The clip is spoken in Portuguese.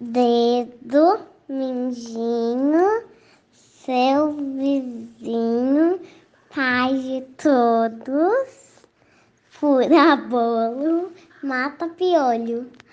dedo, mindinho, seu vizinho, pai de todos, fura bolo, mata piolho.